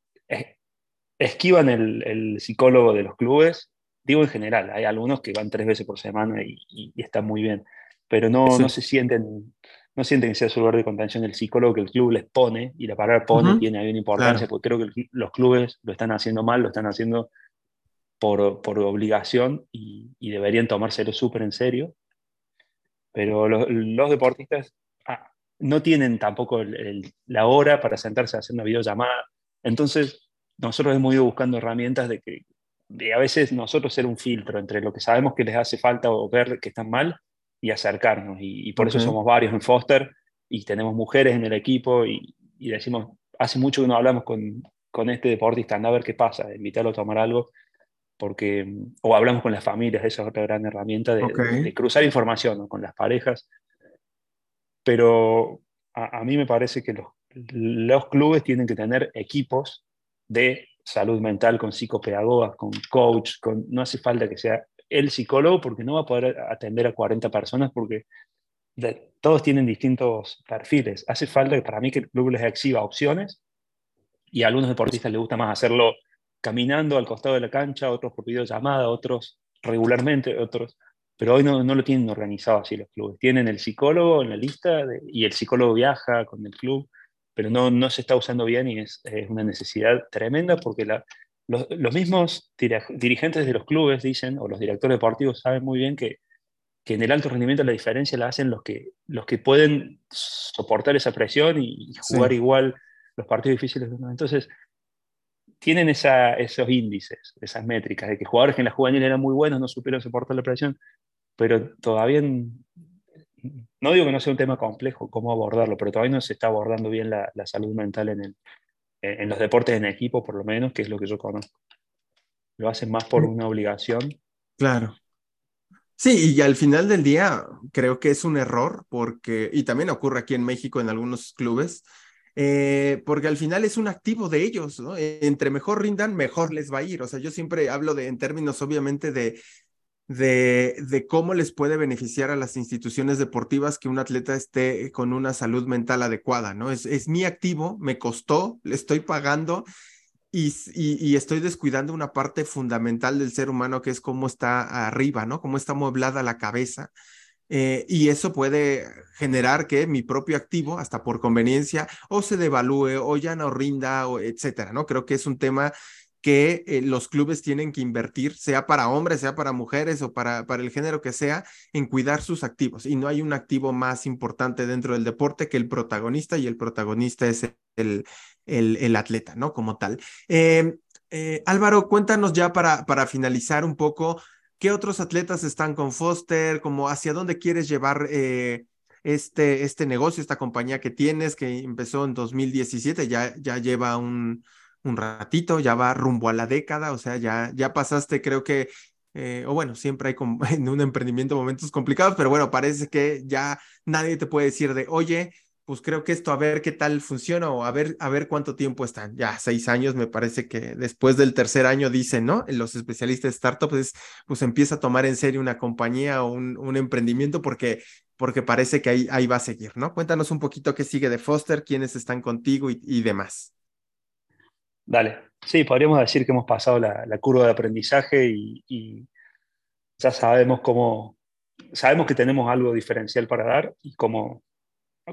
esquivan el, psicólogo de los clubes, digo en general, hay algunos que van tres veces por semana y, están muy bien, pero no, no se sienten no sienten que sea su lugar de contención el psicólogo que el club les pone, y la palabra pone tiene ahí una importancia, porque creo que los clubes lo están haciendo mal, lo están haciendo por, por obligación y, y, deberían tomárselo súper en serio. Pero los, deportistas ah, no tienen tampoco la hora para sentarse a hacer una videollamada. Entonces, nosotros hemos ido buscando herramientas de que de a veces nosotros ser un filtro entre lo que sabemos que les hace falta o ver que están mal y acercarnos. Y, por eso somos varios en Foster y tenemos mujeres en el equipo y, decimos, hace mucho que no hablamos con, con este deportista, anda a ver qué pasa, invitarlo a tomar algo, porque, o hablamos con las familias, esa es otra gran herramienta de, cruzar información con las parejas. Pero a, mí me parece que los, los clubes tienen que tener equipos de salud mental con psicopedagogas, con coach, con, no hace falta que sea el psicólogo porque no va a poder atender a 40 personas porque todos tienen distintos perfiles. Hace falta para mí que el club les exhiba opciones y a algunos deportistas les gusta más hacerlo caminando al costado de la cancha, otros por videollamada, otros regularmente, otros. Pero hoy no, no, lo tienen organizado así los clubes. Tienen el psicólogo en la lista y el psicólogo viaja con el club, pero no, no se está usando bien y es, es una necesidad tremenda porque la, los, los, mismos dirigentes de los clubes dicen, o los directores deportivos saben muy bien que, que en el alto rendimiento la diferencia la hacen los que, los que pueden soportar esa presión y, jugar igual los partidos difíciles. Entonces, tienen esa, esos índices, esas métricas, de que jugadores que en la juvenil eran muy buenos no supieron soportar la presión, pero todavía, no digo que no sea un tema complejo cómo abordarlo, pero todavía no se está abordando bien la, la salud mental en, el, en los deportes en equipo, por lo menos, que es lo que yo conozco. Lo hacen más por mm. una obligación. Claro. Sí, y al final del día creo que es un error porque, y también ocurre aquí en México en algunos clubes, eh, porque al final es un activo de ellos, ¿no? Entre mejor rindan, mejor les va a ir. O sea, yo siempre hablo de, en términos obviamente de, de, de cómo les puede beneficiar a las instituciones deportivas que un atleta esté con una salud mental adecuada, ¿no? Es, es mi activo, me costó, le estoy pagando y, y, estoy descuidando una parte fundamental del ser humano que es cómo está arriba, ¿no? Cómo está mueblada la cabeza eh, y eso puede generar que mi propio activo, hasta por conveniencia, o se devalúe o ya no rinda, o etcétera, ¿no? Creo que es un tema que eh, los clubes tienen que invertir, sea para hombres, sea para mujeres o para, para el género que sea, en cuidar sus activos. Y no hay un activo más importante dentro del deporte que el protagonista, y el protagonista es el, el, atleta, ¿no? Como tal. Eh, Álvaro, cuéntanos ya para, para finalizar un poco ¿Qué otros atletas están con Foster? Como hacia dónde quieres llevar eh, este, este negocio, esta compañía que tienes, que empezó en 2017, ya, ya lleva un, un ratito, ya va rumbo a la década, o sea, ya, ya pasaste, creo que, eh, o bueno, siempre hay en un emprendimiento momentos complicados, pero bueno, parece que ya nadie te puede decir de, oye, pues creo que esto a ver qué tal funciona o a ver, a ver cuánto tiempo están. Ya seis años, me parece que después del tercer año dicen, ¿no? Los especialistas de startups, pues empieza a tomar en serio una compañía o un, un emprendimiento porque, porque parece que ahí, ahí va a seguir, ¿no? Cuéntanos un poquito qué sigue de Foster, quiénes están contigo y, demás. Dale, sí, podríamos decir que hemos pasado la, la curva de aprendizaje y, y ya sabemos cómo, sabemos que tenemos algo diferencial para dar y cómo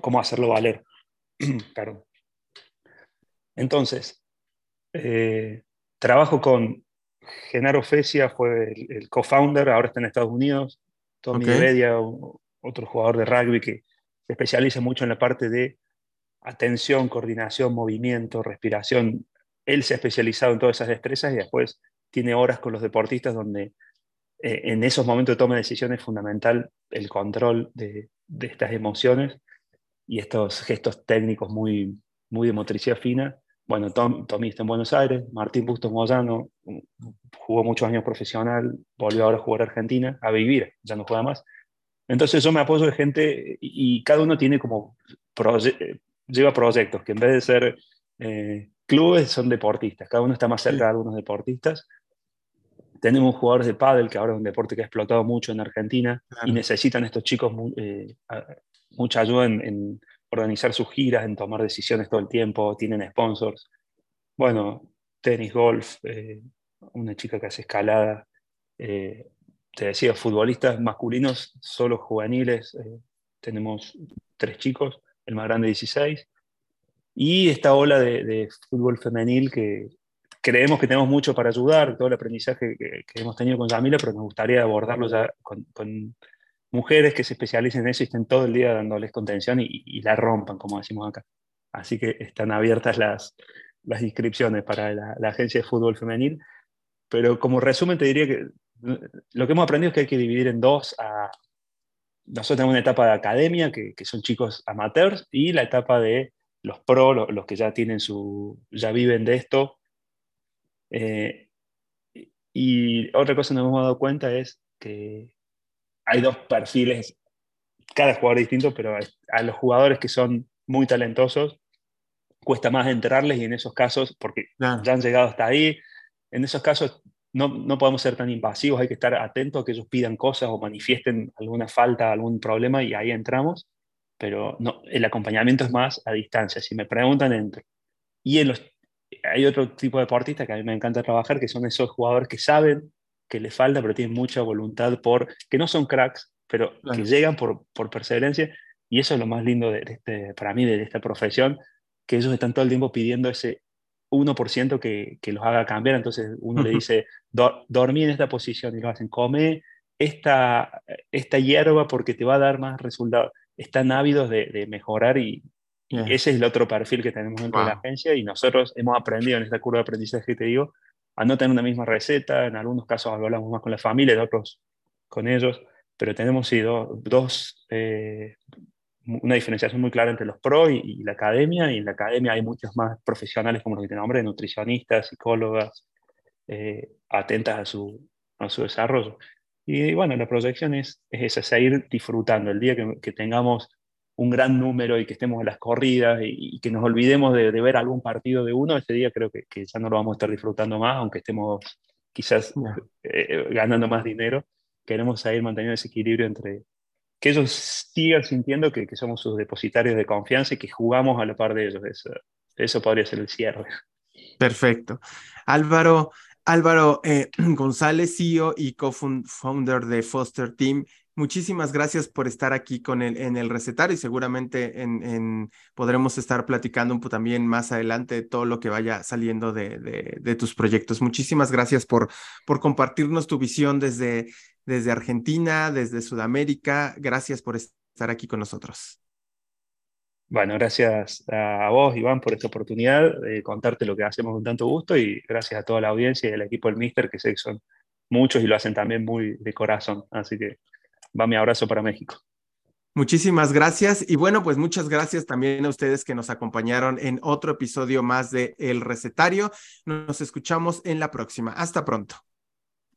cómo hacerlo valer. Entonces, eh, trabajo con Genaro Fesia, fue el, co-founder, ahora está en Estados Unidos. Tommy okay. otro jugador de rugby que se especializa mucho en la parte de atención, coordinación, movimiento, respiración. Él se ha especializado en todas esas destrezas y después tiene horas con los deportistas donde eh, en esos momentos de toma de decisiones es fundamental el control de, estas emociones y estos gestos técnicos muy, muy de motricidad fina. Bueno, Tom, Tommy está en Buenos Aires, Martín Bustos Moyano jugó muchos años profesional, volvió ahora a jugar a Argentina, a vivir, ya no juega más. Entonces yo me apoyo de gente y, cada uno tiene como, lleva proyectos que en vez de ser eh, clubes son deportistas, cada uno está más cerca de algunos deportistas. Tenemos jugadores de pádel, que ahora es un deporte que ha explotado mucho en Argentina y necesitan estos chicos eh, mucha ayuda en, organizar sus giras, en tomar decisiones todo el tiempo, tienen sponsors. Bueno, tenis, golf, eh, una chica que hace escalada. Eh, te decía, futbolistas masculinos, solo juveniles, tenemos tres chicos, el más grande 16. Y esta ola de, fútbol femenil que creemos que tenemos mucho para ayudar, todo el aprendizaje que, hemos tenido con Yamila, pero nos gustaría abordarlo ya con mujeres que se especialicen en eso y estén todo el día dándoles contención y, la rompan, como decimos acá. Así que están abiertas las, inscripciones para la, agencia de fútbol femenil. Pero como resumen te diría que lo que hemos aprendido es que hay que dividir en dos a... Nosotros tenemos una etapa de academia, que son chicos amateurs, y la etapa de los pro, los, que ya tienen su, ya viven de esto. Eh, y otra cosa que nos hemos dado cuenta es que hay dos perfiles, cada jugador distinto, pero a los jugadores que son muy talentosos cuesta más enterarles y en esos casos, porque ya han llegado hasta ahí, en esos casos no, no podemos ser tan invasivos, hay que estar atentos a que ellos pidan cosas o manifiesten alguna falta, algún problema y ahí entramos, pero no, el acompañamiento es más a distancia. Si me preguntan, entro. Y en los, hay otro tipo de deportistas que a mí me encanta trabajar, que son esos jugadores que saben que les falta, pero tienen mucha voluntad por, que no son cracks, pero que llegan por, por perseverancia. Y eso es lo más lindo de, este, para mí de esta profesión, que ellos están todo el tiempo pidiendo ese 1% que, que los haga cambiar. Entonces uno le dice, dormí en esta posición y lo hacen, come esta, esta hierba porque te va a dar más resultados. Están ávidos de, de mejorar y, ese es el otro perfil que tenemos dentro de la agencia y nosotros hemos aprendido en esta curva de aprendizaje que te digo a no tener una misma receta, en algunos casos hablamos más con la familia, en otros con ellos, pero tenemos sí, dos, eh, una diferenciación muy clara entre los pros y, la academia, y en la academia hay muchos más profesionales, como los que te nombré, nutricionistas, psicólogas, eh, atentas a su, a su desarrollo. Y bueno, la proyección es, es esa, seguir disfrutando. El día que, que, tengamos un gran número y que estemos en las corridas y, que nos olvidemos de, ver algún partido de uno, ese día creo que, que, ya no lo vamos a estar disfrutando más, aunque estemos quizás eh, ganando más dinero. Queremos seguir manteniendo ese equilibrio entre, que ellos sigan sintiendo que, que, somos sus depositarios de confianza y que jugamos a la par de ellos. Eso, eso podría ser el cierre. Perfecto. Álvaro, Álvaro eh, González, CEO y co-founder de Foster Team, muchísimas gracias por estar aquí con el, en el recetario y seguramente en, podremos estar platicando un poco también más adelante de todo lo que vaya saliendo de, tus proyectos. Muchísimas gracias por, compartirnos tu visión desde Argentina, desde Sudamérica. Gracias por estar aquí con nosotros. Bueno, gracias a vos, Iván, por esta oportunidad de contarte lo que hacemos con tanto gusto y gracias a toda la audiencia y al equipo del Mister, que sé que son muchos y lo hacen también muy de corazón. Así que va mi abrazo para México. Muchísimas gracias. Y bueno, pues muchas gracias también a ustedes que nos acompañaron en otro episodio más de El Recetario. Nos escuchamos en la próxima. Hasta pronto.